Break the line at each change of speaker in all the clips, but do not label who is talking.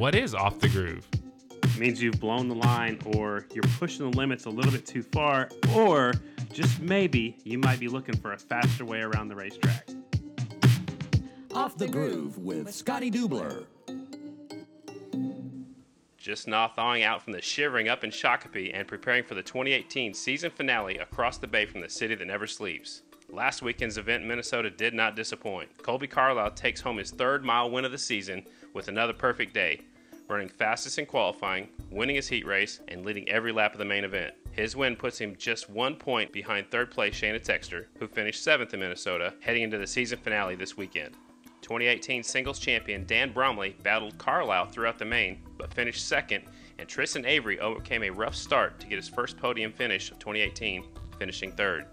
What is off the groove?
It means you've blown the line or you're pushing the limits a little bit too far, or just maybe you might be looking for a faster way around the racetrack.
Off the Groove with Scotty Dubler.
Just now thawing out from the shivering up in Shakopee and preparing for the 2018 season finale across the bay from the city that never sleeps. Last weekend's event in Minnesota did not disappoint. Kolby Carlile takes home his third mile win of the season with another perfect day, running fastest in qualifying, winning his heat race, and leading every lap of the main event. His win puts him just one point behind third place Shayna Texter, who finished seventh in Minnesota, heading into the season finale this weekend. 2018 singles champion Dan Bromley battled Carlile throughout the main, but finished second, and Tristan Avery overcame a rough start to get his first podium finish of 2018, finishing third.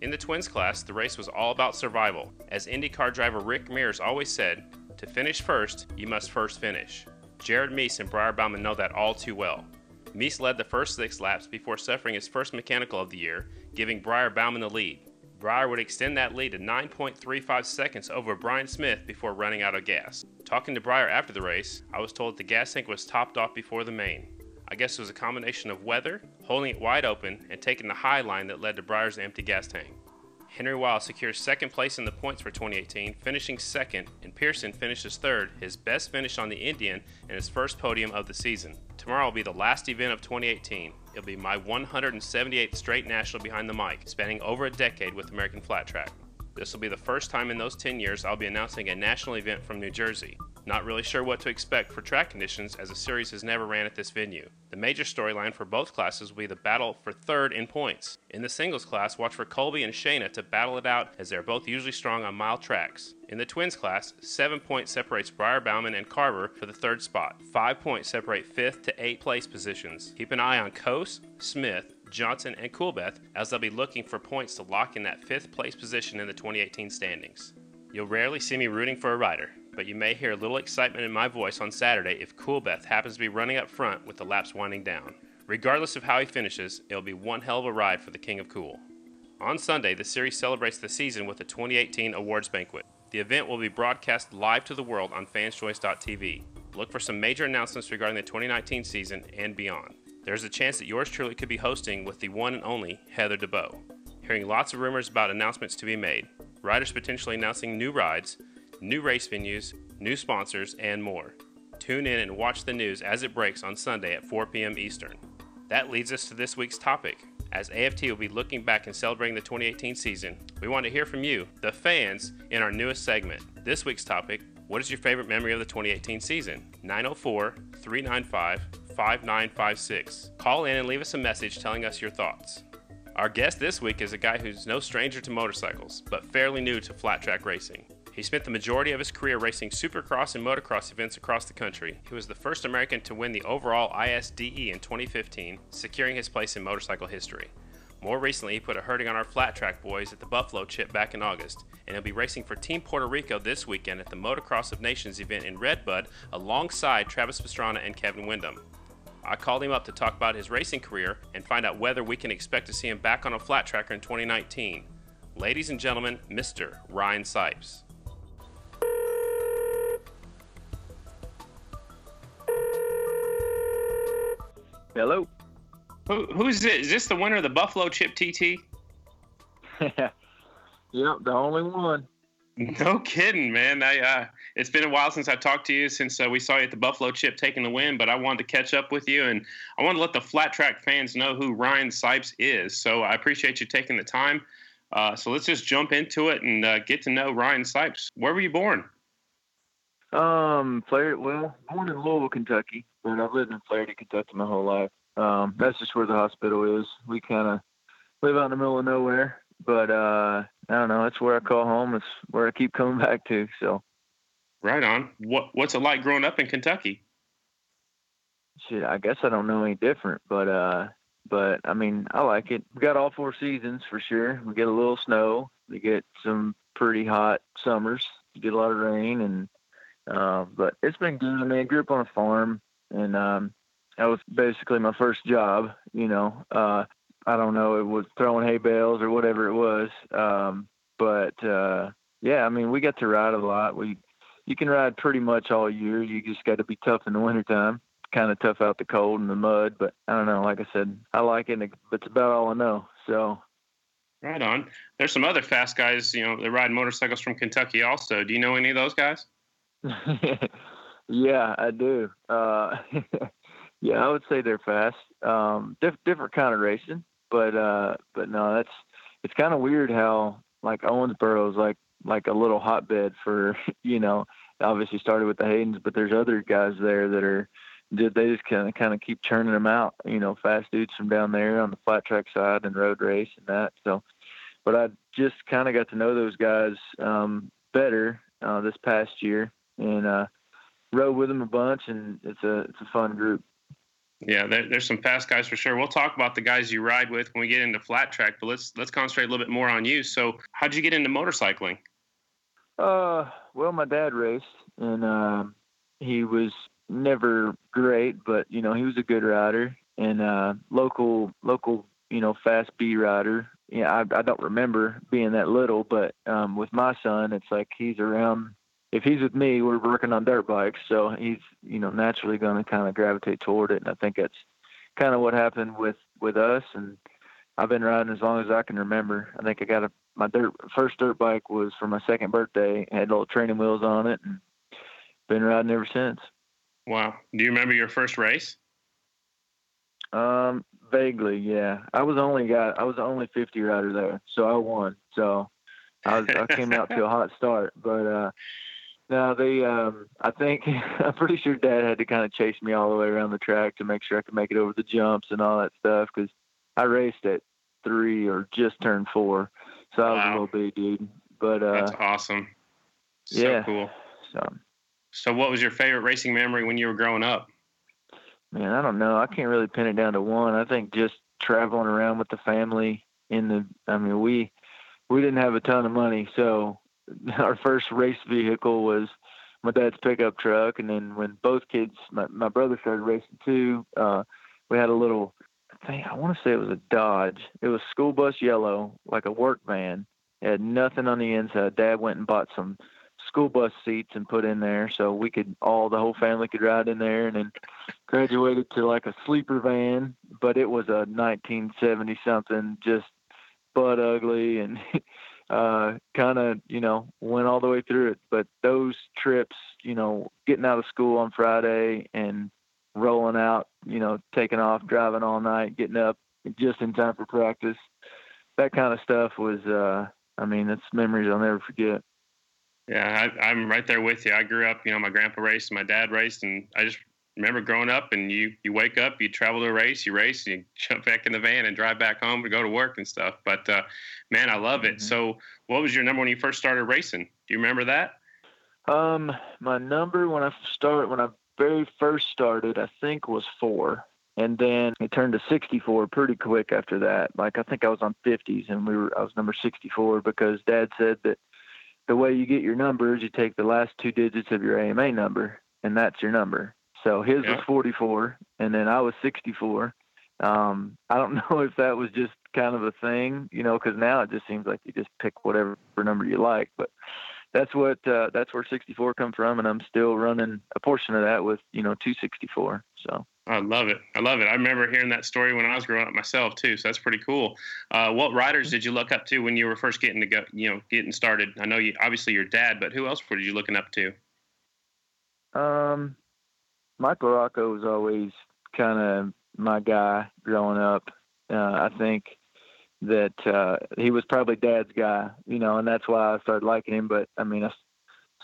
In the twins class, the race was all about survival. As IndyCar driver Rick Mears always said, to finish first, you must first finish. Jared Mees and Briar Bauman know that all too well. Mees led the first six laps before suffering his first mechanical of the year, giving Briar Bauman the lead. Briar would extend that lead to 9.35 seconds over Brian Smith before running out of gas. Talking to Briar after the race, I was told the gas tank was topped off before the main. I guess it was a combination of weather, holding it wide open, and taking the high line that led to Briar's empty gas tank. Henry Wiles secures second place in the points for 2018, finishing second, and Pearson finishes third, his best finish on the Indian and his first podium of the season. Tomorrow will be the last event of 2018. It'll be my 178th straight national behind the mic, spanning over a decade with American Flat Track. This will be the first time in those 10 years I'll be announcing a national event from New Jersey. Not really sure what to expect for track conditions as the series has never ran at this venue. The major storyline for both classes will be the battle for third in points. In the singles class, watch for Kolby and Shayna to battle it out as they are both usually strong on mile tracks. In the twins class, 7 points separates Briar Bauman and Carver for the third spot. 5 points separate 5th to 8th place positions. Keep an eye on Coase, Smith, Johnson, and Coolbeth as they'll be looking for points to lock in that 5th place position in the 2018 standings. You'll rarely see me rooting for a rider, but you may hear a little excitement in my voice on Saturday if Coolbeth happens to be running up front with the laps winding down. Regardless of how he finishes, it'll be one hell of a ride for the King of Cool. On Sunday, the series celebrates the season with the 2018 awards banquet. The event will be broadcast live to the world on fanschoice.tv. Look for some major announcements regarding the 2019 season and beyond. There's a chance that yours truly could be hosting with the one and only Heather DeBow. Hearing lots of rumors about announcements to be made, riders potentially announcing new rides, new race venues, new sponsors, and more. Tune in and watch the news as it breaks on Sunday at 4 p.m. Eastern. That leads us to this week's topic. As AFT will be looking back and celebrating the 2018 season, we want to hear from you, the fans, in our newest segment. This week's topic What is your favorite memory of the 2018 season? 904 395 5956. Call in and leave us a message telling us your thoughts. Our guest this week is a guy who's no stranger to motorcycles, but fairly new to flat track racing. He spent the majority of his career racing supercross and motocross events across the country. He was the first American to win the overall ISDE in 2015, securing his place in motorcycle history. More recently, he put a hurting on our flat track boys at the Buffalo Chip back in August, and he'll be racing for Team Puerto Rico this weekend at the Motocross of Nations event in Redbud alongside Travis Pastrana and Kevin Windham. I called him up to talk about his racing career and find out whether we can expect to see him back on a flat tracker in 2019. Ladies and gentlemen, Mr. Ryan Sipes.
Hello.
Who, who's it? Is this the winner of the Buffalo Chip TT?
yep, the only one.
No kidding, man. I uh, it's been a while since I talked to you since uh, we saw you at the Buffalo Chip taking the win, but I wanted to catch up with you and I want to let the flat track fans know who Ryan Sipes is. So I appreciate you taking the time. Uh, so let's just jump into it and uh, get to know Ryan Sipes. Where were you born?
Um, Flaherty. Well, born in Louisville, Kentucky, but I've lived in Flaherty, Kentucky my whole life. Um, that's just where the hospital is. We kind of live out in the middle of nowhere, but uh, I don't know. That's where I call home. It's where I keep coming back to. So.
Right on. What What's it like growing up in Kentucky?
Shit, I guess I don't know any different, but uh, but I mean, I like it. We got all four seasons for sure. We get a little snow. We get some pretty hot summers. We get a lot of rain, and uh, but it's been good. I mean, I grew up on a farm, and um, that was basically my first job. You know, uh, I don't know, it was throwing hay bales or whatever it was. Um, but uh, yeah, I mean, we got to ride a lot. We you can ride pretty much all year. You just got to be tough in the wintertime. Kind of tough out the cold and the mud, but I don't know. Like I said, I like it, but it's about all I know. So
Right on. There's some other fast guys, you know, that ride motorcycles from Kentucky also. Do you know any of those guys?
yeah, I do. Uh, yeah, I would say they're fast. Um, diff- different kind of racing, but uh, but no, that's it's kind of weird how like Owensboro is like like a little hotbed for you know. Obviously started with the Haydens, but there's other guys there that are they just kind of kind of keep churning them out. You know, fast dudes from down there on the flat track side and road race and that. So, but I just kind of got to know those guys um, better uh, this past year and uh, rode with them a bunch, and it's a it's a fun group.
Yeah, there, there's some fast guys for sure. We'll talk about the guys you ride with when we get into flat track, but let's let's concentrate a little bit more on you. So, how'd you get into motorcycling?
Uh, well, my dad raced, and uh, he was never great, but you know he was a good rider and uh, local local you know fast B rider. Yeah, I, I don't remember being that little, but um, with my son, it's like he's around. If he's with me, we're working on dirt bikes, so he's you know naturally going to kind of gravitate toward it, and I think that's kind of what happened with with us. And I've been riding as long as I can remember. I think I got a my dirt first dirt bike was for my second birthday. Had little training wheels on it, and been riding ever since.
Wow. Do you remember your first race?
Um, vaguely, yeah. I was only got I was the only fifty rider there, so I won. So I was I came out to a hot start, but uh now they um I think I'm pretty sure Dad had to kind of chase me all the way around the track to make sure I could make it over the jumps and all that stuff because I raced at three or just turned four, so I was a little big dude. But uh,
that's awesome. So
yeah,
cool.
So
so, what was your favorite racing memory when you were growing up?
Man, I don't know. I can't really pin it down to one. I think just traveling around with the family in the. I mean, we we didn't have a ton of money, so our first race vehicle was my dad's pickup truck, and then when both kids, my my brother started racing too, uh, we had a little. I think I want to say it was a Dodge. It was school bus yellow, like a work van. It had nothing on the inside. Dad went and bought some school bus seats and put in there so we could all the whole family could ride in there and then graduated to like a sleeper van but it was a 1970 something just butt ugly and uh kind of you know went all the way through it but those trips you know getting out of school on friday and rolling out you know taking off driving all night getting up just in time for practice that kind of stuff was uh i mean it's memories i'll never forget
yeah, I, am right there with you. I grew up, you know, my grandpa raced, my dad raced, and I just remember growing up. And you, you wake up, you travel to a race, you race, you jump back in the van and drive back home to go to work and stuff. But uh, man, I love it. Mm-hmm. So, what was your number when you first started racing? Do you remember that?
Um, my number when I started, when I very first started, I think was four, and then it turned to 64 pretty quick after that. Like I think I was on 50s, and we were I was number 64 because Dad said that the way you get your numbers, you take the last two digits of your AMA number, and that's your number. So his yeah. was 44, and then I was 64. Um, I don't know if that was just kind of a thing, you know, because now it just seems like you just pick whatever number you like. But that's what uh, that's where 64 come from, and I'm still running a portion of that with you know 264. So
I love it. I love it. I remember hearing that story when I was growing up myself too. So that's pretty cool. Uh, what riders did you look up to when you were first getting to go? You know, getting started. I know you obviously your dad, but who else were you looking up to?
Um, Mike LaRocco was always kind of my guy growing up. Uh, I think that uh, he was probably dad's guy, you know, and that's why I started liking him. But I mean, I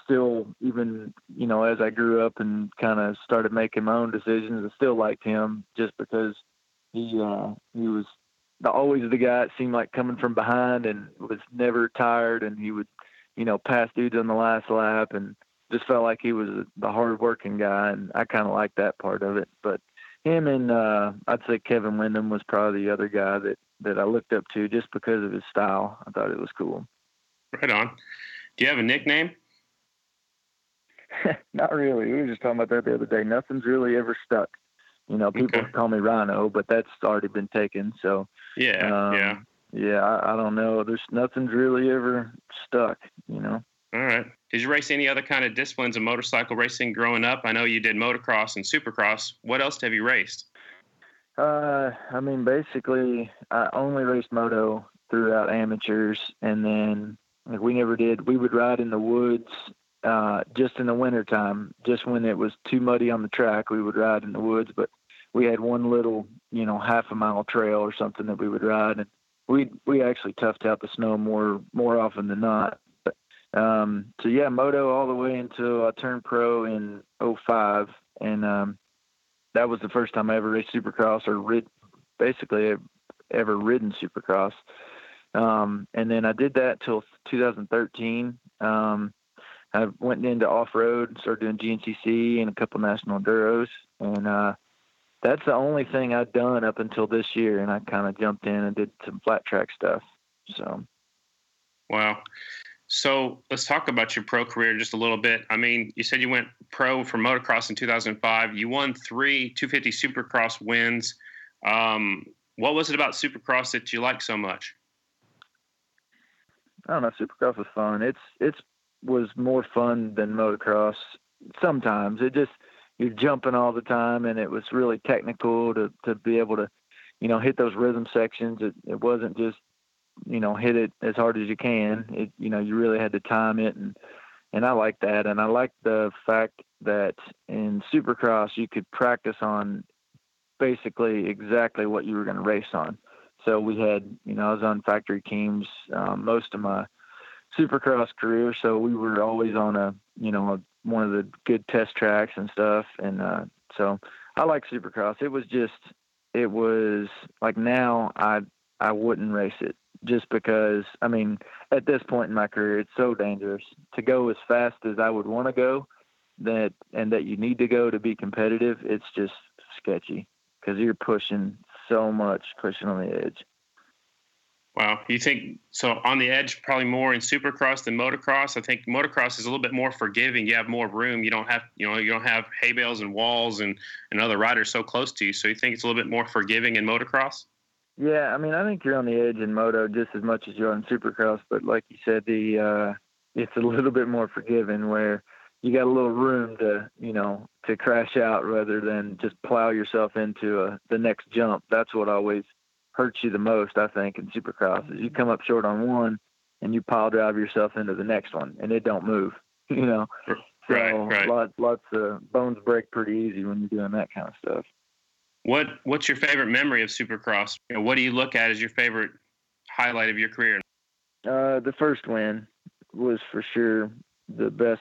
still, even you know, as I grew up and kind of started making my own decisions, I still liked him just because he uh, he was the, always the guy. It seemed like coming from behind and was never tired, and he would, you know, pass dudes on the last lap, and just felt like he was the hard working guy, and I kind of liked that part of it. But him and uh, I'd say Kevin Windham was probably the other guy that that I looked up to just because of his style. I thought it was cool.
Right on. Do you have a nickname?
Not really. We were just talking about that the other day. Nothing's really ever stuck. You know, people okay. call me Rhino, but that's already been taken. So
yeah, um, yeah,
yeah. I, I don't know. There's nothing's really ever stuck. You know.
All right. Did you race any other kind of disciplines of motorcycle racing growing up? I know you did motocross and supercross. What else have you raced?
Uh, I mean, basically, I only raced moto throughout amateurs, and then like we never did. We would ride in the woods uh, just in the wintertime, just when it was too muddy on the track. We would ride in the woods, but we had one little, you know, half a mile trail or something that we would ride, and we we actually toughed out the snow more more often than not. Um, so yeah, moto all the way until I turned pro in 05, and um, that was the first time I ever raced Supercross or rid, basically ever ridden Supercross. Um, and then I did that till 2013. Um, I went into off road, started doing GNCC and a couple national enduros, and uh, that's the only thing I'd done up until this year. And I kind of jumped in and did some flat track stuff. So,
wow. So let's talk about your pro career just a little bit. I mean, you said you went pro for motocross in 2005. You won three 250 Supercross wins. Um, what was it about Supercross that you liked so much?
I don't know. Supercross was fun. It's it's was more fun than motocross. Sometimes it just you're jumping all the time, and it was really technical to to be able to, you know, hit those rhythm sections. It it wasn't just you know hit it as hard as you can. It you know you really had to time it, and and I like that, and I like the fact that in Supercross you could practice on basically exactly what you were going to race on. So we had, you know, I was on factory teams um, most of my supercross career, so we were always on a, you know, a, one of the good test tracks and stuff. And uh, so I like supercross. It was just, it was like now I I wouldn't race it just because I mean at this point in my career it's so dangerous to go as fast as I would want to go that and that you need to go to be competitive. It's just sketchy because you're pushing so much pushing on the edge.
Wow, you think so on the edge probably more in Supercross than motocross? I think motocross is a little bit more forgiving. You have more room. You don't have you know you don't have hay bales and walls and and other riders so close to you. So you think it's a little bit more forgiving in motocross?
Yeah, I mean I think you're on the edge in moto just as much as you're on Supercross, but like you said, the uh, it's a little bit more forgiving where you got a little room to you know to crash out rather than just plow yourself into a, the next jump. That's what always hurts you the most, I think, in Supercross is you come up short on one and you pile drive yourself into the next one and it don't move. You know,
right, so right.
Lots, lots of bones break pretty easy when you're doing that kind of stuff.
What What's your favorite memory of Supercross? You know, what do you look at as your favorite highlight of your career?
Uh, the first win was for sure the best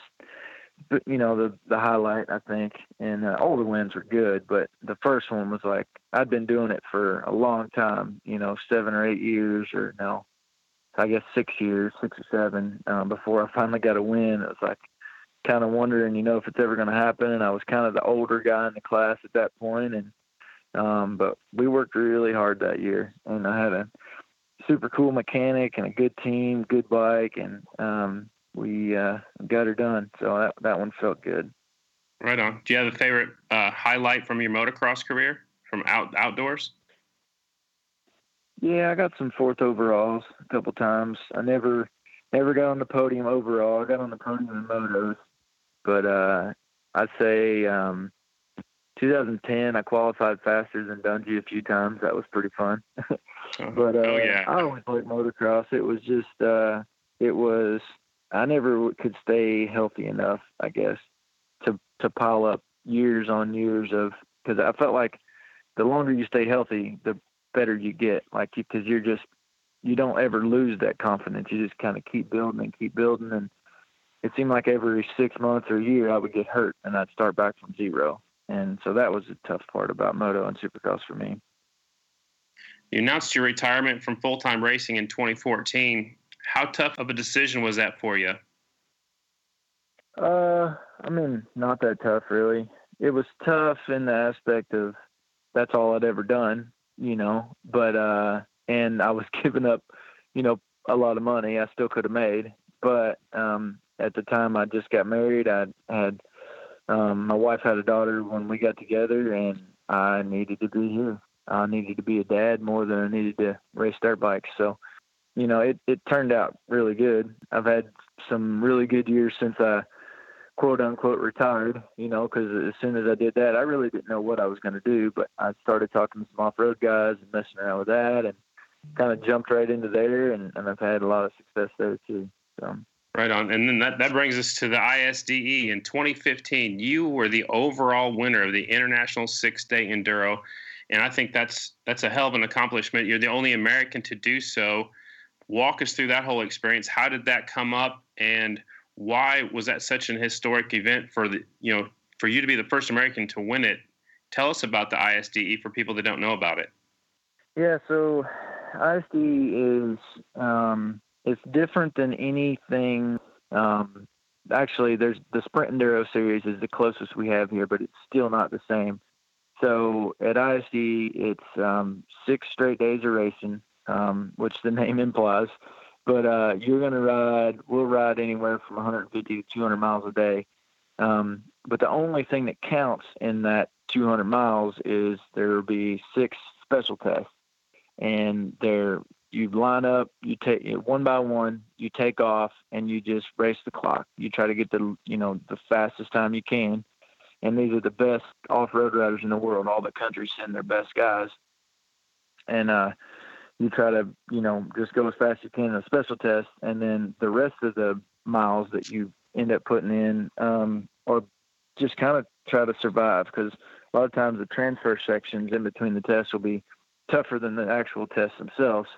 you know the the highlight I think, and uh, all the wins were good, but the first one was like I'd been doing it for a long time, you know, seven or eight years, or no, I guess six years, six or seven, um, before I finally got a win. It was like kind of wondering, you know, if it's ever going to happen. And I was kind of the older guy in the class at that point, and um, but we worked really hard that year, and I had a super cool mechanic and a good team, good bike, and um, we uh, got her done. So that that one felt good.
Right on. Do you have a favorite uh, highlight from your motocross career from out outdoors?
Yeah, I got some fourth overalls a couple times. I never never got on the podium overall. I got on the podium in motos, but uh, I'd say um, 2010 I qualified faster than Dungey a few times. That was pretty fun.
Uh-huh.
but uh,
oh yeah,
I always liked motocross. It was just uh, it was I never could stay healthy enough, I guess, to to pile up years on years of because I felt like the longer you stay healthy, the better you get. Like because you're just you don't ever lose that confidence. You just kind of keep building and keep building. And it seemed like every six months or a year I would get hurt and I'd start back from zero. And so that was the tough part about moto and supercross for me.
You announced your retirement from full time racing in 2014. How tough of a decision was that for you?
Uh, I mean, not that tough really. It was tough in the aspect of that's all I'd ever done, you know, but uh and I was giving up, you know, a lot of money I still could have made, but um at the time I just got married, I had um my wife had a daughter when we got together and I needed to be here. I needed to be a dad more than I needed to race dirt bikes. So you know, it, it turned out really good. I've had some really good years since I quote unquote retired, you know, because as soon as I did that, I really didn't know what I was going to do. But I started talking to some off road guys and messing around with that and kind of jumped right into there. And, and I've had a lot of success there too. So.
Right on. And then that, that brings us to the ISDE. In 2015, you were the overall winner of the International Six Day Enduro. And I think that's that's a hell of an accomplishment. You're the only American to do so. Walk us through that whole experience. How did that come up? And why was that such an historic event for the you know for you to be the first American to win it? Tell us about the ISDE for people that don't know about it.
Yeah, so ISDE is um, it's different than anything. Um, actually, there's the Sprint Enduro Series is the closest we have here, but it's still not the same. So at ISD, it's um, six straight days of racing, um, which the name implies. But uh, you're going to ride, we'll ride anywhere from 150 to 200 miles a day. Um, but the only thing that counts in that 200 miles is there will be six special tests. And there, you line up, you take it one by one, you take off, and you just race the clock. You try to get the, you know, the fastest time you can. And these are the best off-road riders in the world. All the countries send their best guys. And uh, you try to you know just go as fast as you can in a special test, and then the rest of the miles that you end up putting in, um, or just kind of try to survive because a lot of times the transfer sections in between the tests will be tougher than the actual tests themselves,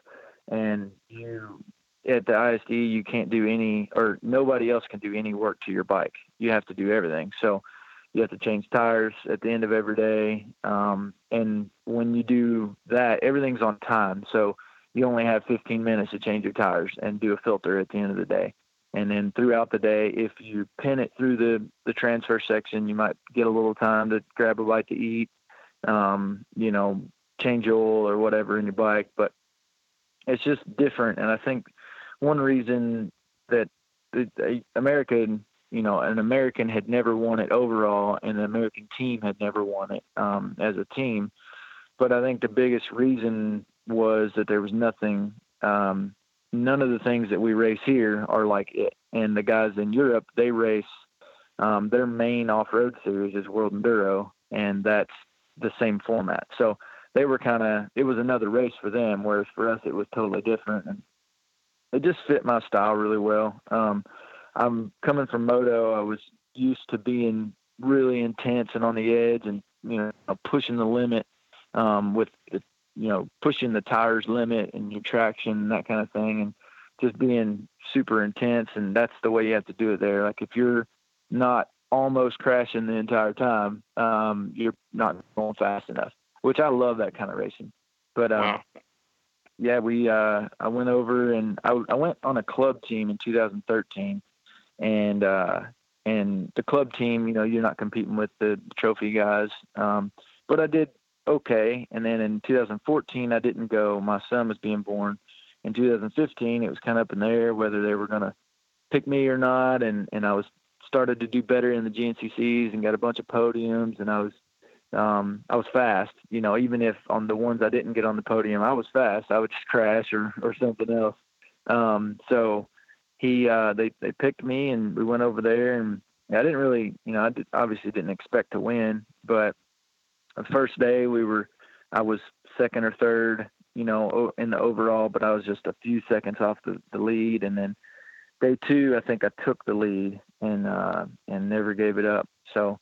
and you at the ISD you can't do any or nobody else can do any work to your bike. You have to do everything. So you have to change tires at the end of every day. Um, and when you do that, everything's on time. So you only have 15 minutes to change your tires and do a filter at the end of the day. And then throughout the day, if you pin it through the, the transfer section, you might get a little time to grab a bite to eat, um, you know, change oil or whatever in your bike. But it's just different. And I think one reason that the, America you know, an American had never won it overall, and an American team had never won it um, as a team. But I think the biggest reason was that there was nothing, um, none of the things that we race here are like it. And the guys in Europe, they race, um, their main off road series is World Enduro, and that's the same format. So they were kind of, it was another race for them, whereas for us, it was totally different. And it just fit my style really well. Um, I'm coming from moto. I was used to being really intense and on the edge, and you know, pushing the limit um, with the, you know, pushing the tires limit and your traction and that kind of thing, and just being super intense. And that's the way you have to do it there. Like if you're not almost crashing the entire time, um, you're not going fast enough. Which I love that kind of racing. But um, wow. yeah, we uh, I went over and I, I went on a club team in 2013 and uh, and the club team, you know, you're not competing with the trophy guys. Um, but I did okay. And then in 2014, I didn't go. My son was being born. In 2015, it was kind of up in the air whether they were going to pick me or not. And and I was started to do better in the GNCCs and got a bunch of podiums. And I was um, I was fast. You know, even if on the ones I didn't get on the podium, I was fast. I would just crash or or something else. Um, so he uh, they they picked me and we went over there and I didn't really you know I did, obviously didn't expect to win but the first day we were I was second or third you know in the overall but I was just a few seconds off the, the lead and then day two I think I took the lead and uh, and never gave it up so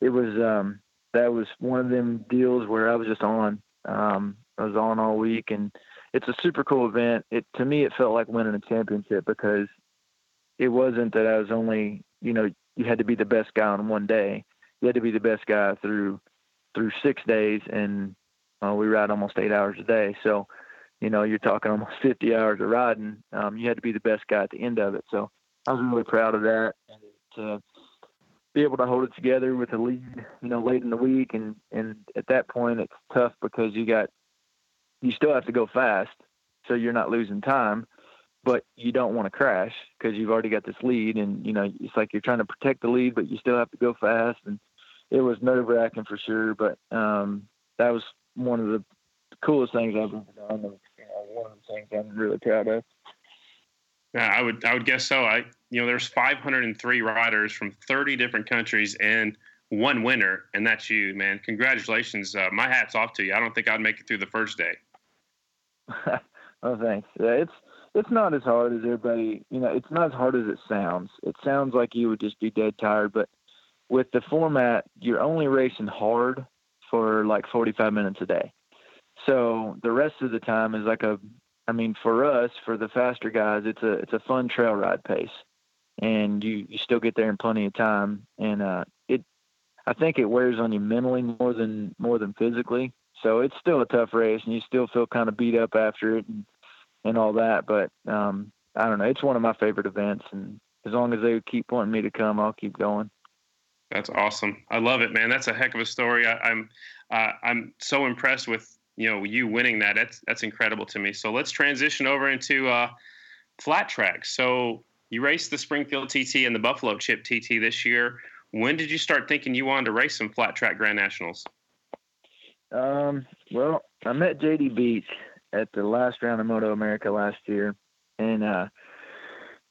it was um, that was one of them deals where I was just on um, I was on all week and it's a super cool event. It to me it felt like winning a championship because it wasn't that I was only you know you had to be the best guy on one day. You had to be the best guy through through six days, and uh, we ride almost eight hours a day. So you know you're talking almost 50 hours of riding. Um, you had to be the best guy at the end of it. So I was really proud of that, and to be able to hold it together with a lead, you know, late in the week, and and at that point it's tough because you got you still have to go fast so you're not losing time but you don't want to crash because you've already got this lead. And you know it's like you're trying to protect the lead but you still have to go fast. And it was nerve wracking for sure but um, that was one of the coolest things I've ever done. And you know, one of the things I'm really proud of.
Yeah I would I would guess so. I
you know, there's 503 riders from 30 different countries and one winner, and that's you, man. Congratulations. Uh, my hat's off to you. I don't think I'd make it through the first day.
oh, thanks. Yeah, it's it's not as hard as everybody. You know, it's not as hard as it sounds. It sounds like you would just be dead tired, but with the format, you're only racing hard for like 45 minutes a day. So the rest of the time is like a, I mean, for us, for the faster guys, it's a it's a fun trail ride pace, and you you still get there in plenty of time, and uh, it, I think it wears on you mentally more than more than physically. So it's still a tough race, and you still feel kind of beat up after it, and and all that. But um, I don't know, it's one of my favorite events, and as long as they keep wanting me to come, I'll keep going.
That's awesome. I love it, man. That's a heck of a story. I, am I'm, uh, I'm so impressed with you know you winning that. That's that's incredible to me. So let's transition over into uh, flat track. So you raced the Springfield TT and the Buffalo Chip TT this year. When did you start thinking you wanted to race some flat track Grand Nationals?
Um, well, I met JD Beach at the last round of Moto America last year, and uh,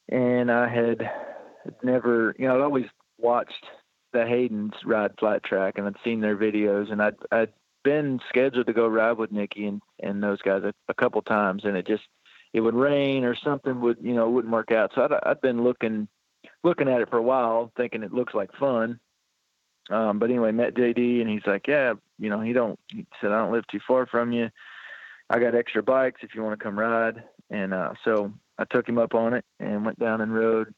and I had never, you know, I'd always watched the Haydens ride flat track, and I'd seen their videos, and I'd I'd been scheduled to go ride with Nikki and and those guys a, a couple times, and it just it would rain or something would you know wouldn't work out. So I'd I'd been looking looking at it for a while, thinking it looks like fun. Um, but anyway, met JD and he's like, yeah, you know, he don't. He said I don't live too far from you. I got extra bikes if you want to come ride. And uh, so I took him up on it and went down and rode.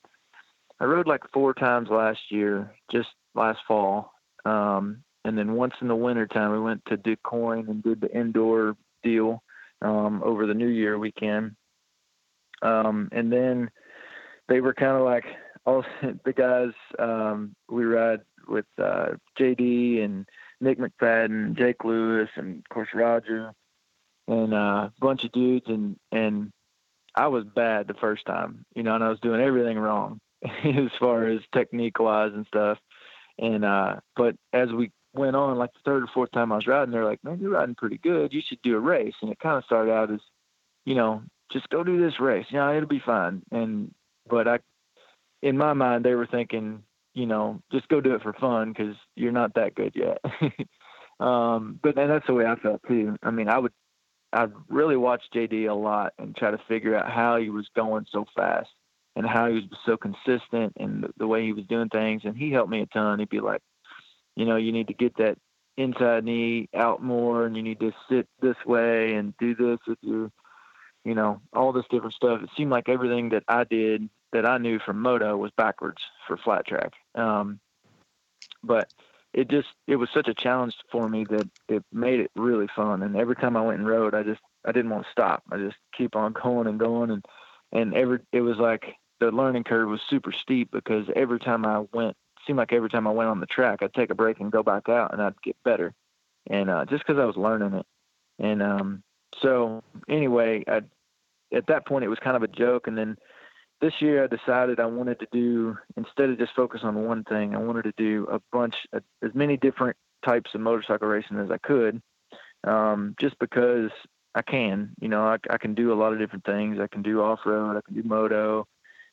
I rode like four times last year, just last fall. Um, and then once in the wintertime, we went to Du Quoin and did the indoor deal um, over the New Year weekend. Um, and then they were kind of like all the guys um, we ride with uh, JD and Nick McFadden, Jake Lewis, and of course Roger, and uh, a bunch of dudes. And and I was bad the first time, you know, and I was doing everything wrong as far as technique wise and stuff. And uh, but as we went on, like the third or fourth time I was riding, they're like, "Man, you're riding pretty good. You should do a race." And it kind of started out as, you know, just go do this race. You know, it'll be fine. And but I, in my mind, they were thinking, you know, just go do it for fun because you're not that good yet. um, but and that's the way I felt too. I mean, I would, I'd really watch JD a lot and try to figure out how he was going so fast and how he was so consistent and the, the way he was doing things. And he helped me a ton. He'd be like, you know, you need to get that inside knee out more and you need to sit this way and do this with your, you know, all this different stuff. It seemed like everything that I did that I knew from moto was backwards for flat track. Um, but it just, it was such a challenge for me that it made it really fun. And every time I went and rode, I just, I didn't want to stop. I just keep on going and going. And, and every, it was like, the learning curve was super steep because every time I went, seemed like every time I went on the track, I'd take a break and go back out and I'd get better. And uh, just because I was learning it. And um, so anyway, I, at that point it was kind of a joke. And then this year I decided I wanted to do instead of just focus on one thing, I wanted to do a bunch, as many different types of motorcycle racing as I could, um, just because I can. You know, I, I can do a lot of different things. I can do off road. I can do moto.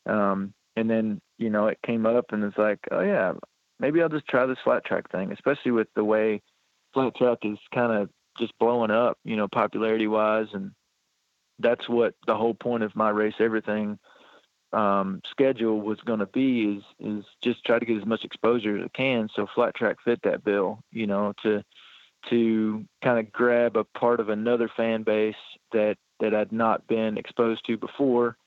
Um, and then, you know, it came up and it's like, oh yeah, maybe I'll just try this flat track thing, especially with the way flat track is kind of just blowing up, you know, popularity wise. And that's what the whole point of my race, everything, um, schedule was going to be is, is just try to get as much exposure as I can. So flat track fit that bill, you know, to, to kind of grab a part of another fan base that, that I'd not been exposed to before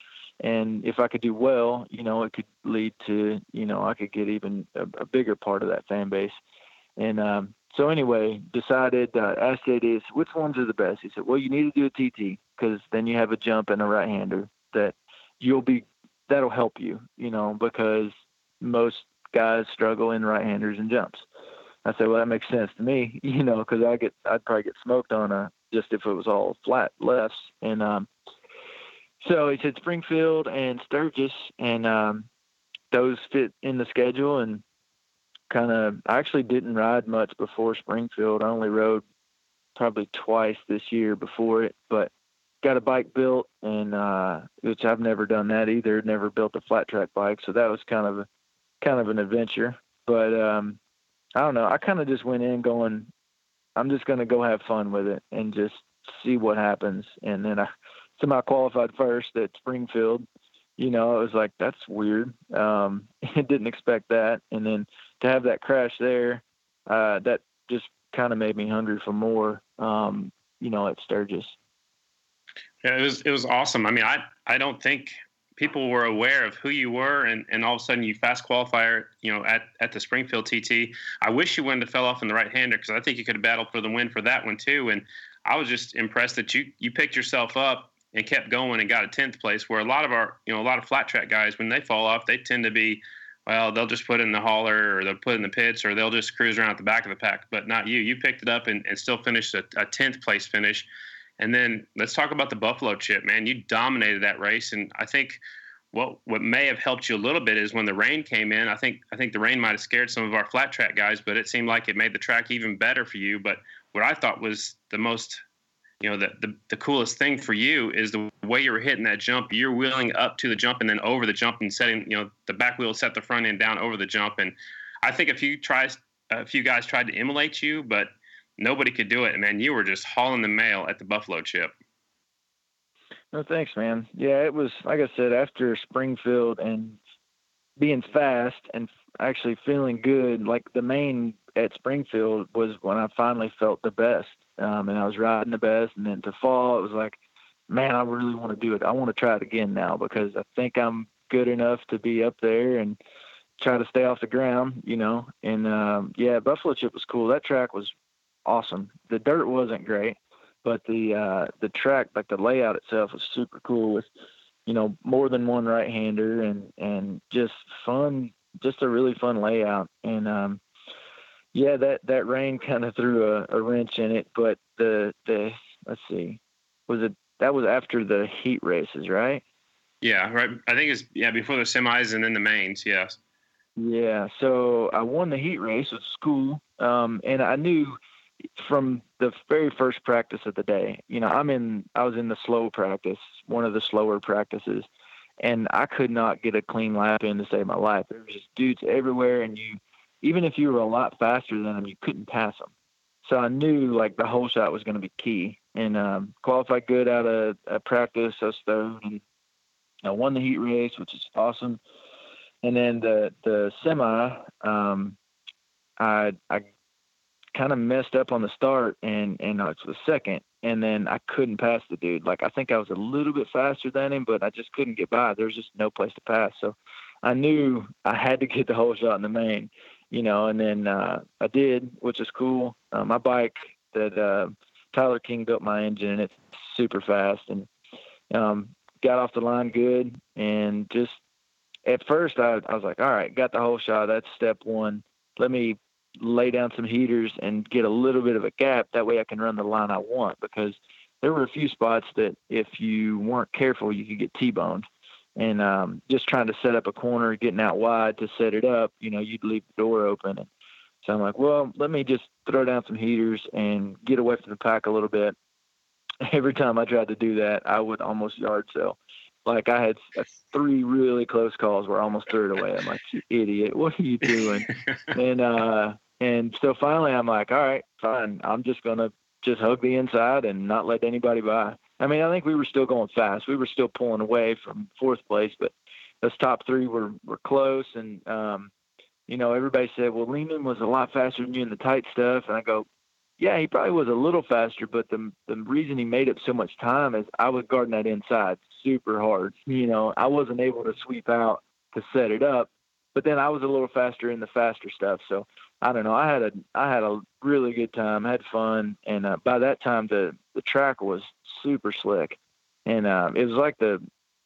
and if I could do well, you know, it could lead to, you know, I could get even a, a bigger part of that fan base. And um, so anyway, decided, uh, asked JD, which ones are the best? He said, well, you need to do a TT because then you have a jump and a right hander that you'll be, that'll help you, you know, because most guys struggle in right handers and jumps. I said, well, that makes sense to me, you know, because I get, I'd probably get smoked on a just if it was all flat lefts. And um, so he said Springfield and Sturgis, and um, those fit in the schedule. And kind of, I actually didn't ride much before Springfield. I only rode probably twice this year before it, but got a bike built, and uh, which I've never done that either. Never built a flat track bike, so that was kind of a, kind of an adventure. But um, I don't know. I kind of just went in going, I'm just going to go have fun with it and just see what happens. And then I somehow qualified first at Springfield. You know, it was like that's weird. Um, I didn't expect that, and then to have that crash there, uh, that just kind of made me hungry for more. Um, you know, at Sturgis.
Yeah, it was it was awesome. I mean, I I don't think people were aware of who you were, and, and all of a sudden you fast qualifier, you know, at, at the Springfield TT. I wish you wouldn't have fell off in the right hander because I think you could have battled for the win for that one too. And I was just impressed that you you picked yourself up and kept going and got a tenth place. Where a lot of our you know a lot of flat track guys when they fall off, they tend to be well, they'll just put in the hauler or they'll put in the pits or they'll just cruise around at the back of the pack. But not you. You picked it up and, and still finished a, a 10th place finish. And then let's talk about the Buffalo chip, man. You dominated that race. And I think what what may have helped you a little bit is when the rain came in. I think I think the rain might have scared some of our flat track guys, but it seemed like it made the track even better for you. But what I thought was the most you know the, the the coolest thing for you is the way you were hitting that jump. You're wheeling up to the jump and then over the jump and setting you know the back wheel set the front end down over the jump. And i think a few tries a few guys tried to emulate you but nobody could do it. Man you were just hauling the mail at the buffalo chip.
No thanks man. Yeah it was like i said after springfield and being fast and actually feeling good like the main at springfield was when i finally felt the best um, and I was riding the best. And then to fall, it was like, man, I really want to do it. I want to try it again now because I think I'm good enough to be up there and try to stay off the ground, you know. And um, yeah, Buffalo Chip was cool. That track was awesome. The dirt wasn't great, but the uh, the track, like the layout itself, was super cool with you know more than one right hander and and just fun, just a really fun layout. And um, yeah, that that rain kind of threw a, a wrench in it, but the the let's see, was it that was after the heat races, right?
Yeah, right. I think it's yeah before the semis and then the mains. Yes.
Yeah. So I won the heat race with school, um, and I knew from the very first practice of the day. You know, I'm in. I was in the slow practice, one of the slower practices, and I could not get a clean lap in to save my life. There was just dudes everywhere, and you even if you were a lot faster than them, you couldn't pass them. So I knew like the whole shot was going to be key, and um, qualified good out of, of practice. So stoked, and I won the heat race, which is awesome. And then the the semi, um, I I kind of messed up on the start, and and I was second, and then I couldn't pass the dude. Like I think I was a little bit faster than him, but I just couldn't get by. There was just no place to pass. So I knew I had to get the whole shot in the main you know, and then uh, I did, which is cool. Uh, my bike that uh, Tyler King built my engine, and it's super fast, and um, got off the line good, and just at first I, I was like, all right, got the whole shot. That's step one. Let me lay down some heaters and get a little bit of a gap. That way I can run the line I want because there were a few spots that if you weren't careful, you could get T-boned and um, just trying to set up a corner, getting out wide to set it up, you know, you'd leave the door open. And so I'm like, well, let me just throw down some heaters and get away from the pack a little bit. Every time I tried to do that, I would almost yard sell. Like I had three really close calls where I almost threw it away. I'm like, you idiot, what are you doing? and uh, and so finally, I'm like, all right, fine. I'm just gonna just hug the inside and not let anybody by. I mean, I think we were still going fast. We were still pulling away from fourth place, but those top three were were close. And um, you know, everybody said, "Well, Lehman was a lot faster than you in the tight stuff." And I go, "Yeah, he probably was a little faster, but the the reason he made up so much time is I was guarding that inside super hard. You know, I wasn't able to sweep out to set it up, but then I was a little faster in the faster stuff. So I don't know. I had a I had a really good time, had fun, and uh, by that time the the track was super slick, and uh, it was like the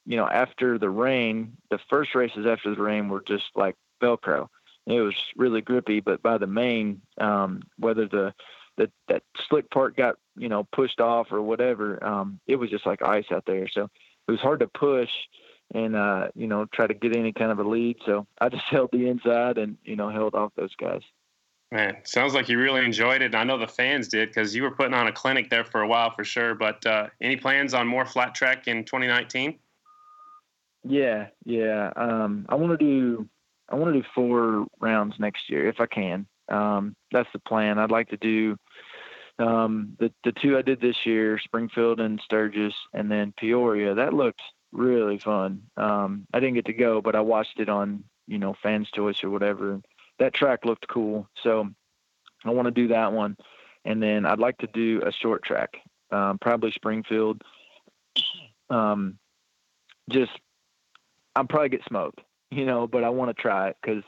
you know after the rain, the first races after the rain were just like Velcro. It was really grippy, but by the main, um, whether the that that slick part got you know pushed off or whatever, um, it was just like ice out there. So it was hard to push and uh, you know try to get any kind of a lead. So I just held the inside and you know held off those guys.
Man, sounds like you really enjoyed it. I know the fans did because you were putting on a clinic there for a while for sure. But uh, any plans on more flat track in 2019?
Yeah, yeah. Um, I want to do I want to do four rounds next year if I can. Um, that's the plan. I'd like to do um, the the two I did this year, Springfield and Sturgis, and then Peoria. That looked really fun. Um, I didn't get to go, but I watched it on you know Fans Choice or whatever. That track looked cool, so I want to do that one, and then I'd like to do a short track, um, probably Springfield. Um, just I'll probably get smoked, you know, but I want to try it because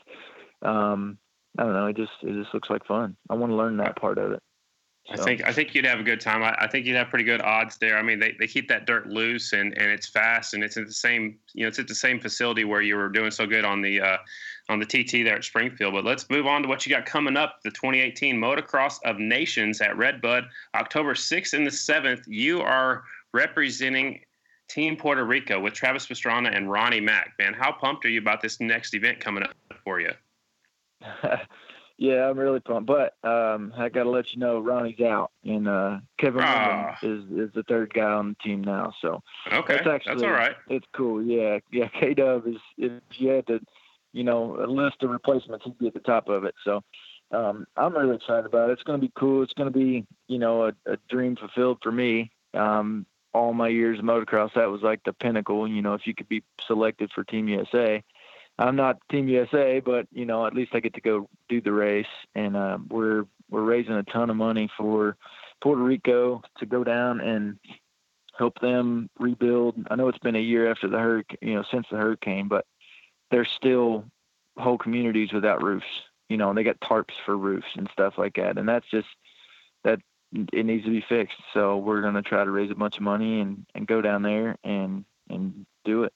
um, I don't know. It just it just looks like fun. I want to learn that part of it.
I think I think you'd have a good time. I, I, think you'd have pretty good odds there. I mean, they, they keep that dirt loose and, and it's fast and it's at the same you know it's at the same facility where you were doing so good on the uh, on the TT there at Springfield. But let's move on to what you got coming up. The 2018 Motocross of Nations at Redbud, October 6th and the 7th. You are representing Team Puerto Rico with Travis Pastrana and Ronnie Mac. Man, how pumped are you about this next event coming up for you?
Yeah, I'm really pumped. But um, I got to let you know, Ronnie's out, and uh, Kevin ah. is is the third guy on the team now. So
okay, that's, actually, that's all right.
It's cool. Yeah, yeah. K Dub is if you had to, you know, a list of replacements, he'd be at the top of it. So um, I'm really excited about it. It's going to be cool. It's going to be, you know, a, a dream fulfilled for me. Um, all my years of motocross, that was like the pinnacle. You know, if you could be selected for Team USA I'm not Team USA, but you know, at least I get to go do the race, and uh, we're we're raising a ton of money for Puerto Rico to go down and help them rebuild. I know it's been a year after the hurricane, you know, since the hurricane, but there's still whole communities without roofs. You know, and they got tarps for roofs and stuff like that, and that's just that it needs to be fixed. So we're gonna try to raise a bunch of money and and go down there and and do it.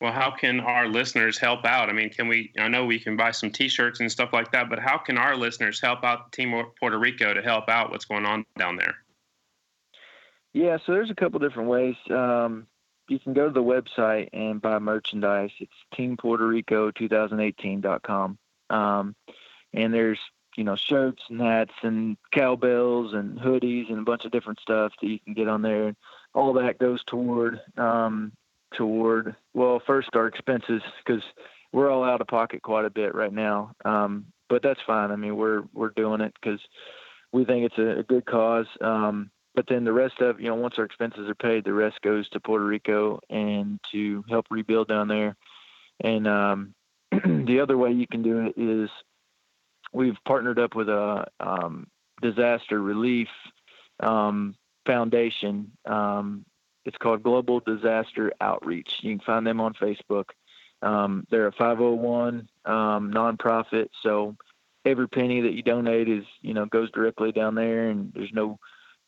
Well, how can our listeners help out? I mean, can we? I know we can buy some T-shirts and stuff like that, but how can our listeners help out Team Puerto Rico to help out what's going on down there?
Yeah, so there's a couple different ways. Um, you can go to the website and buy merchandise. It's teampuertorico2018.com, um, and there's you know shirts and hats and cowbells and hoodies and a bunch of different stuff that you can get on there. All that goes toward um, toward well first our expenses because we're all out of pocket quite a bit right now. Um, but that's fine. I mean we're we're doing it because we think it's a, a good cause. Um, but then the rest of you know once our expenses are paid the rest goes to puerto rico and to help rebuild down there. And um, the other way you can do it is we've partnered up with a um, disaster relief um, foundation. Um, it's called Global Disaster Outreach. You can find them on Facebook. Um, they're a 501 um, nonprofit, so every penny that you donate is, you know, goes directly down there, and there's no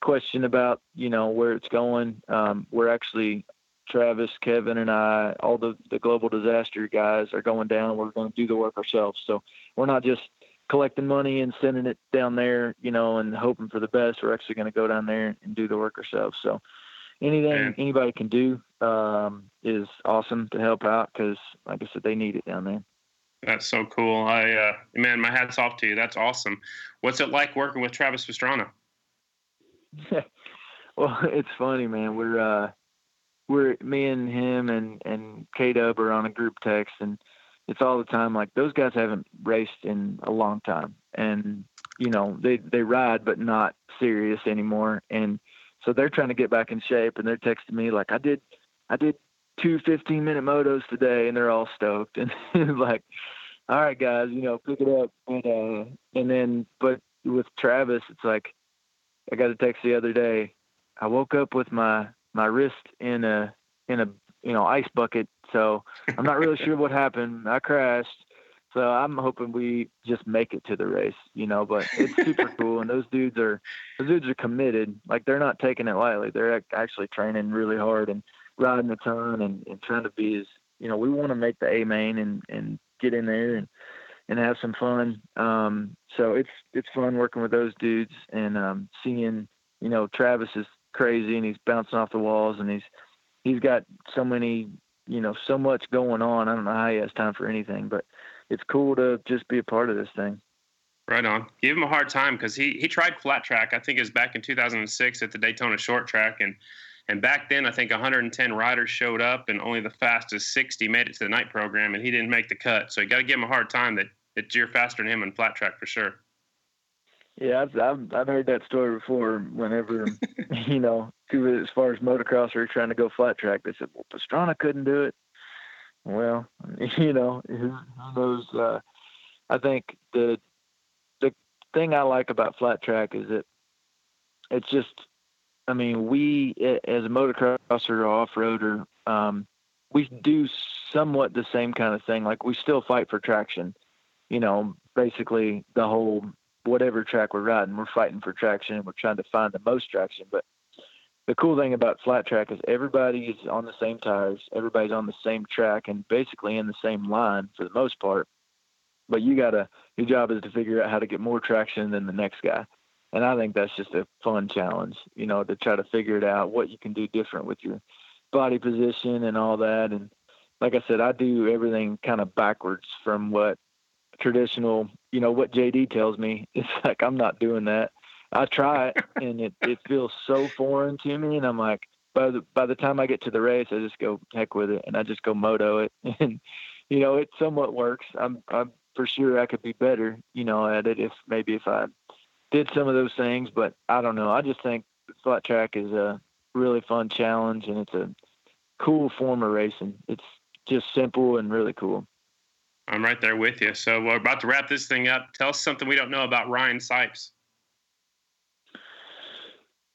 question about, you know, where it's going. Um, we're actually Travis, Kevin, and I, all the the global disaster guys are going down. We're going to do the work ourselves, so we're not just collecting money and sending it down there, you know, and hoping for the best. We're actually going to go down there and do the work ourselves. So anything man. anybody can do um, is awesome to help out because, like I said, they need it down there.
That's so cool. I uh, man, my hats off to you. That's awesome. What's it like working with Travis Pastrana?
well, it's funny, man. We're uh, we're me and him and and K Dub are on a group text, and it's all the time. Like those guys haven't raced in a long time, and you know they they ride, but not serious anymore, and so they're trying to get back in shape and they're texting me like I did I did two 15 minute motos today and they're all stoked. And like all right guys you know pick it up. And uh and then but with Travis it's like I got a text the other day. I woke up with my my wrist in a in a you know ice bucket. So I'm not really sure what happened. I crashed so I'm hoping we just make it to the race, you know. But it's super cool, and those dudes are those dudes are committed. Like they're not taking it lightly. They're actually training really hard and riding a ton and, and trying to be as you know. We want to make the A main and and get in there and and have some fun. Um, so it's it's fun working with those dudes and um, seeing you know Travis is crazy and he's bouncing off the walls and he's he's got so many you know so much going on. I don't know how he has time for anything, but it's cool to just be a part of this thing.
Right on. Give him a hard time because he he tried flat track. I think it was back in 2006 at the Daytona Short Track, and and back then I think 110 riders showed up, and only the fastest 60 made it to the night program, and he didn't make the cut. So you got to give him a hard time that that you're faster than him in flat track for sure.
Yeah, I've, I've I've heard that story before. Whenever you know, as far as motocross are trying to go flat track, they said, "Well, Pastrana couldn't do it." Well, you know, who, knows? Uh, I think the the thing I like about flat track is that it's just, I mean, we as a motocrosser or off roader, um, we do somewhat the same kind of thing. Like we still fight for traction, you know, basically the whole whatever track we're riding, we're fighting for traction. We're trying to find the most traction. But the cool thing about flat track is everybody is on the same tires, everybody's on the same track, and basically in the same line for the most part. But you gotta your job is to figure out how to get more traction than the next guy. And i think that's just a fun challenge you know to try to figure it out what you can do different with your body position and all that. And like i said i do everything kind of backwards from what traditional you know what jd tells me. It's like i'm not doing that i try it and it, it feels so foreign to me and i'm like by the by the time i get to the race i just go heck with it and i just go moto it and you know it somewhat works i'm i'm for sure I could be better, you know, at it if maybe if I did some of those things. But I don't know. I just think flat track is a really fun challenge and it's a cool form of racing. It's just simple and really cool.
I'm right there with you. So we're about to wrap this thing up. Tell us something we don't know about Ryan Sipes.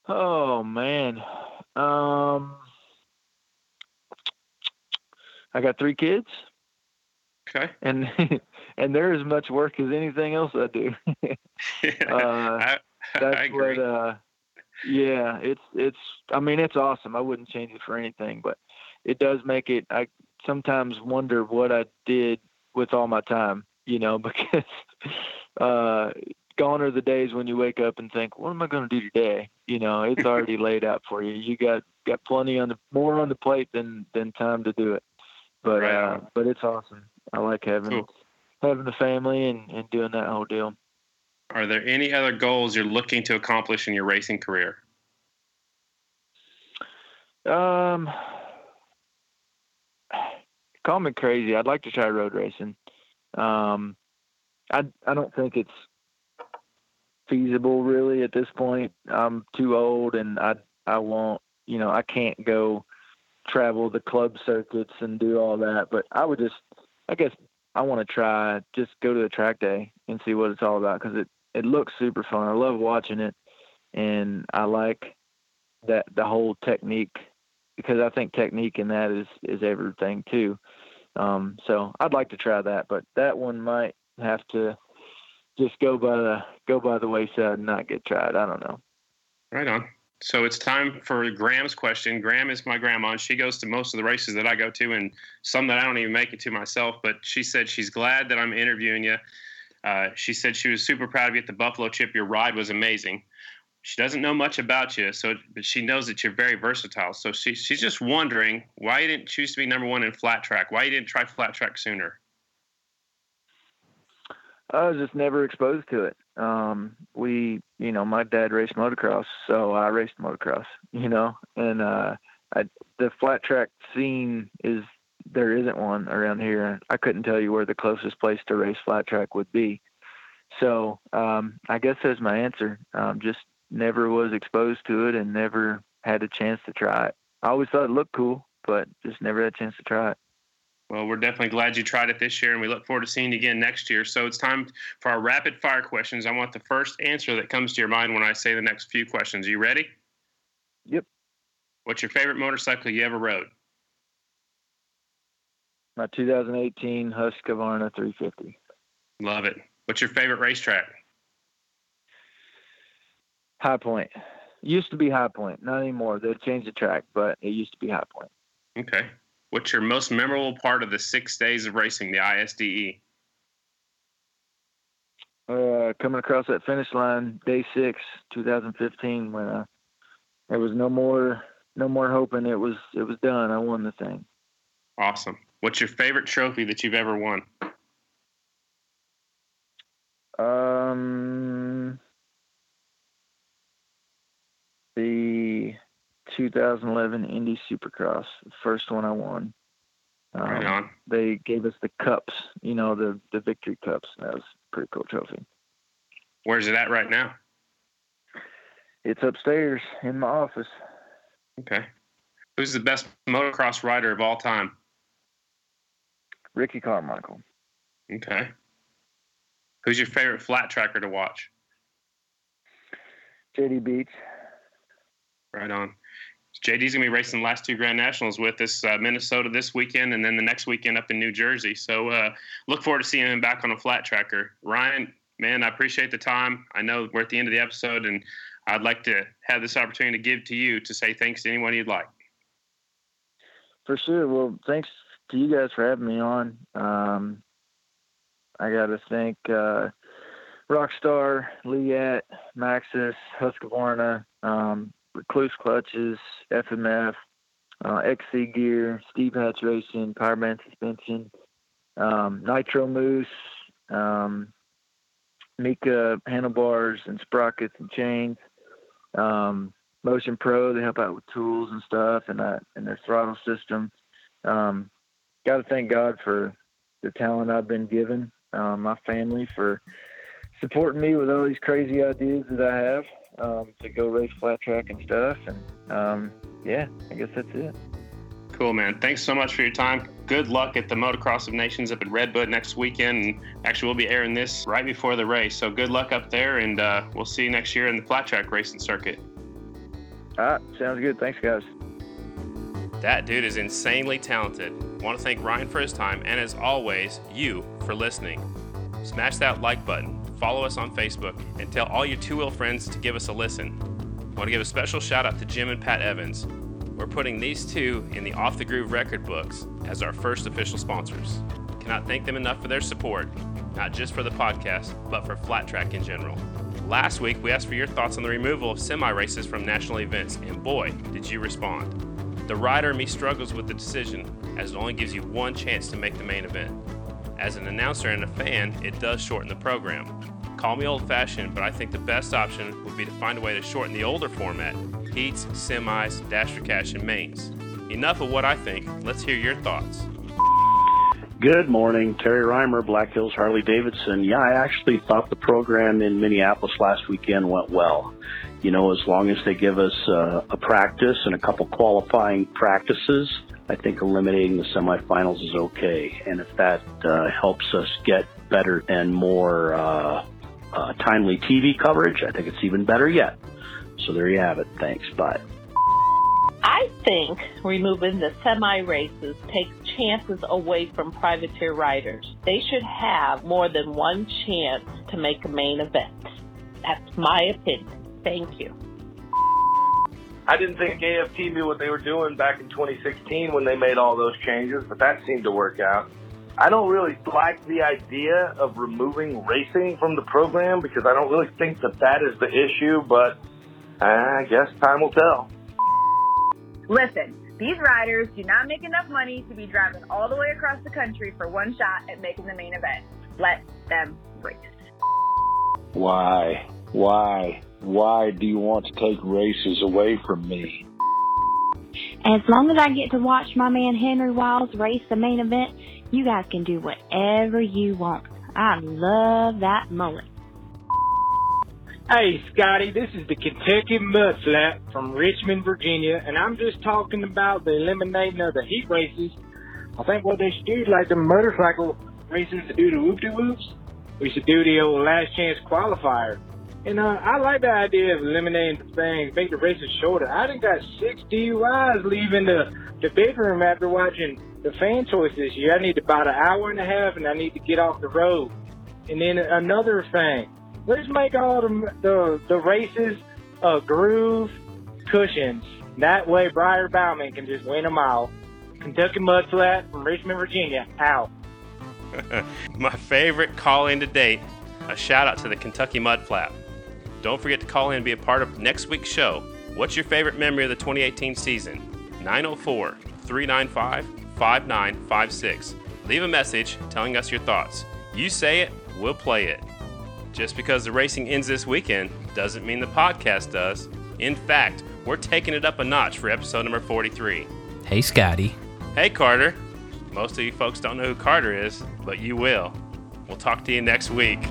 Oh man. Um I got three kids.
Okay.
And and they're as much work as anything else I do.
uh, I,
that's what. Uh, yeah, it's it's. I mean, it's awesome. I wouldn't change it for anything, but it does make it. I sometimes wonder what I did with all my time. You know, because uh, gone are the days when you wake up and think, "What am I going to do today?" You know, it's already laid out for you. You got got plenty on the more on the plate than than time to do it. But
Right
uh, but it's awesome. I like having
Cool.
having a family and, and doing that whole deal.
Are there any other goals you're looking to accomplish in your racing career?
Um, call me crazy. I'd like to try road racing. Um, I I don't think it's feasible really at this point. I'm too old, and I I won't. You know, I can't go travel the club circuits and do all that. But I would just, I guess, I want to try just go to the track day and see what it's all about because it it looks super fun. I love watching it, and I like that the whole technique because I think technique in that is is everything too. Um, so I'd like to try that, but that one might have to just go by the go by the wayside and not get tried. I don't know.
Right on. So it's time for Graham's question. Graham is my grandma, and she goes to most of the races that I go to, and some that I don't even make it to myself. But she said she's glad that I'm interviewing you. Uh, she said she was super proud of you at the Buffalo Chip. Your ride was amazing. She doesn't know much about you, so but she knows that you're very versatile. So she, she's just wondering why you didn't choose to be number one in flat track. Why you didn't try flat track sooner?
I was just never exposed to it. Um, we, you know, my dad raced motocross, so I raced motocross, you know, and, uh, I, the flat track scene is, there isn't one around here. I couldn't tell you where the closest place to race flat track would be. So, um, I guess that's my answer. Um, just never was exposed to it and never had a chance to try it. I always thought it looked cool, but just never had a chance to try it.
Well, we're definitely glad you tried it this year, and we look forward to seeing you again next year. So it's time for our rapid fire questions. I want the first answer that comes to your mind when I say the next few questions. Are you ready?
Yep.
What's your favorite motorcycle you ever rode?
My 2018 Husqvarna 350.
Love it. What's your favorite racetrack?
High Point. Used to be High Point, not anymore. They've changed the track, but it used to be High Point.
Okay. What's your most memorable part of the six days of racing, the ISDE?
Uh, coming across that finish line, day six, 2015, when uh, there was no more, no more hoping it was, it was done. I won the thing.
Awesome. What's your favorite trophy that you've ever won?
Um, the 2011 Indy Supercross, the first one I won. Um,
right on.
They gave us the cups, you know, the the victory cups. That was a pretty cool trophy.
Where's it at right now?
It's upstairs in my office.
Okay. Who's the best motocross rider of all time?
Ricky Carmichael.
Okay. Who's your favorite flat tracker to watch?
JD Beach.
Right on. JD's gonna be racing the last two Grand Nationals with us, uh, Minnesota this weekend, and then the next weekend up in New Jersey. So uh, look forward to seeing him back on a flat tracker. Ryan, man, I appreciate the time. I know we're at the end of the episode, and I'd like to have this opportunity to give to you to say thanks to anyone you'd like.
For sure. Well, thanks to you guys for having me on. Um, I got to thank uh, Rockstar, Leatt, Maxxis, Husqvarna, um, Rekluse Clutches, FMF, uh, XC Gear, Steve Hatch Racing, Powerband Suspension, um, Nitro Mousse, um, Mika handlebars and sprockets and chains, um, Motion Pro. They help out with tools and stuff, and uh, and their throttle system. Um, Got to thank God for the talent I've been given. Um, my family for supporting me with all these crazy ideas that I have um, to go race flat track and stuff. And um, yeah, I guess that's it.
Cool, man. Thanks so much for your time. Good luck at the Motocross of Nations up at Redbud next weekend. And actually, we'll be airing this right before the race. So good luck up there, and uh, we'll see you next year in the flat track racing circuit.
All right, sounds good. Thanks, guys.
That dude is insanely talented. Want to thank Ryan for his time, and as always, you for listening. Smash that like button, follow us on Facebook, and tell all your two wheel friends to give us a listen. Want to give a special shout out to Jim and Pat Evans. We're putting these two in the Off the Groove record books as our first official sponsors. Cannot thank them enough for their support, not just for the podcast, but for Flat Track in general. Last week, we asked for your thoughts on the removal of semi races from national events, and boy, did you respond. The rider in me struggles with the decision, as it only gives you one chance to make the main event. As an announcer and a fan, it does shorten the program. Call me old fashioned, but I think the best option would be to find a way to shorten the older format heats, semis, dash for cash, and mains. Enough of what I think. Let's hear your thoughts.
Good morning, Terry Reimer, Black Hills Harley Davidson. Yeah, I actually thought the program in Minneapolis last weekend went well. You know, as long as they give us uh, a practice and a couple qualifying practices, I think eliminating the semifinals is okay. And if that uh, helps us get better and more uh, uh, timely TV coverage, I think it's even better yet. So there you have it. Thanks. Bye.
I think removing the semi races takes chances away from privateer riders. They should have more than one chance to make a main event. That's my opinion. Thank you.
I didn't think AFT knew what they were doing back in 2016 when they made all those changes, but that seemed to work out. I don't really like the idea of removing racing from the program because I don't really think that that is the issue, but I guess time will tell.
Listen, these riders do not make enough money to be driving all the way across the country for one shot at making the main event. Let them race.
Why? Why? Why do you want to take races away from me?
As long as I get to watch my man Henry Wiles race the main event, you guys can do whatever you want. I love that mullet.
Hey, Scotty, this is the Kentucky Mudflap from Richmond, Virginia, and I'm just talking about the eliminating of the heat races. I think what they should do, like the motorcycle races, to do the whoop-de-whoops, we should do the old last chance qualifier. And uh, I like the idea of eliminating the things, make the races shorter. I done got six DUIs leaving the, the bedroom after watching the fan choice this year. I need about an hour and a half, and I need to get off the road. And then another thing, let's make all the the, the races uh, groove cushions. That way, Briar Bauman can just win them all. Kentucky Mudflap from Richmond, Virginia, out.
My favorite call in to date. A shout out to the Kentucky Mudflap. Don't forget to call in and be a part of next week's show. What's your favorite memory of the 2018 season? 904 395 5956. Leave a message telling us your thoughts. You say it, we'll play it. Just because the racing ends this weekend doesn't mean the podcast does. In fact, we're taking it up a notch for episode number 43.
Hey, Scotty.
Hey, Carter. Most of you folks don't know who Carter is, but you will. We'll talk to you next week.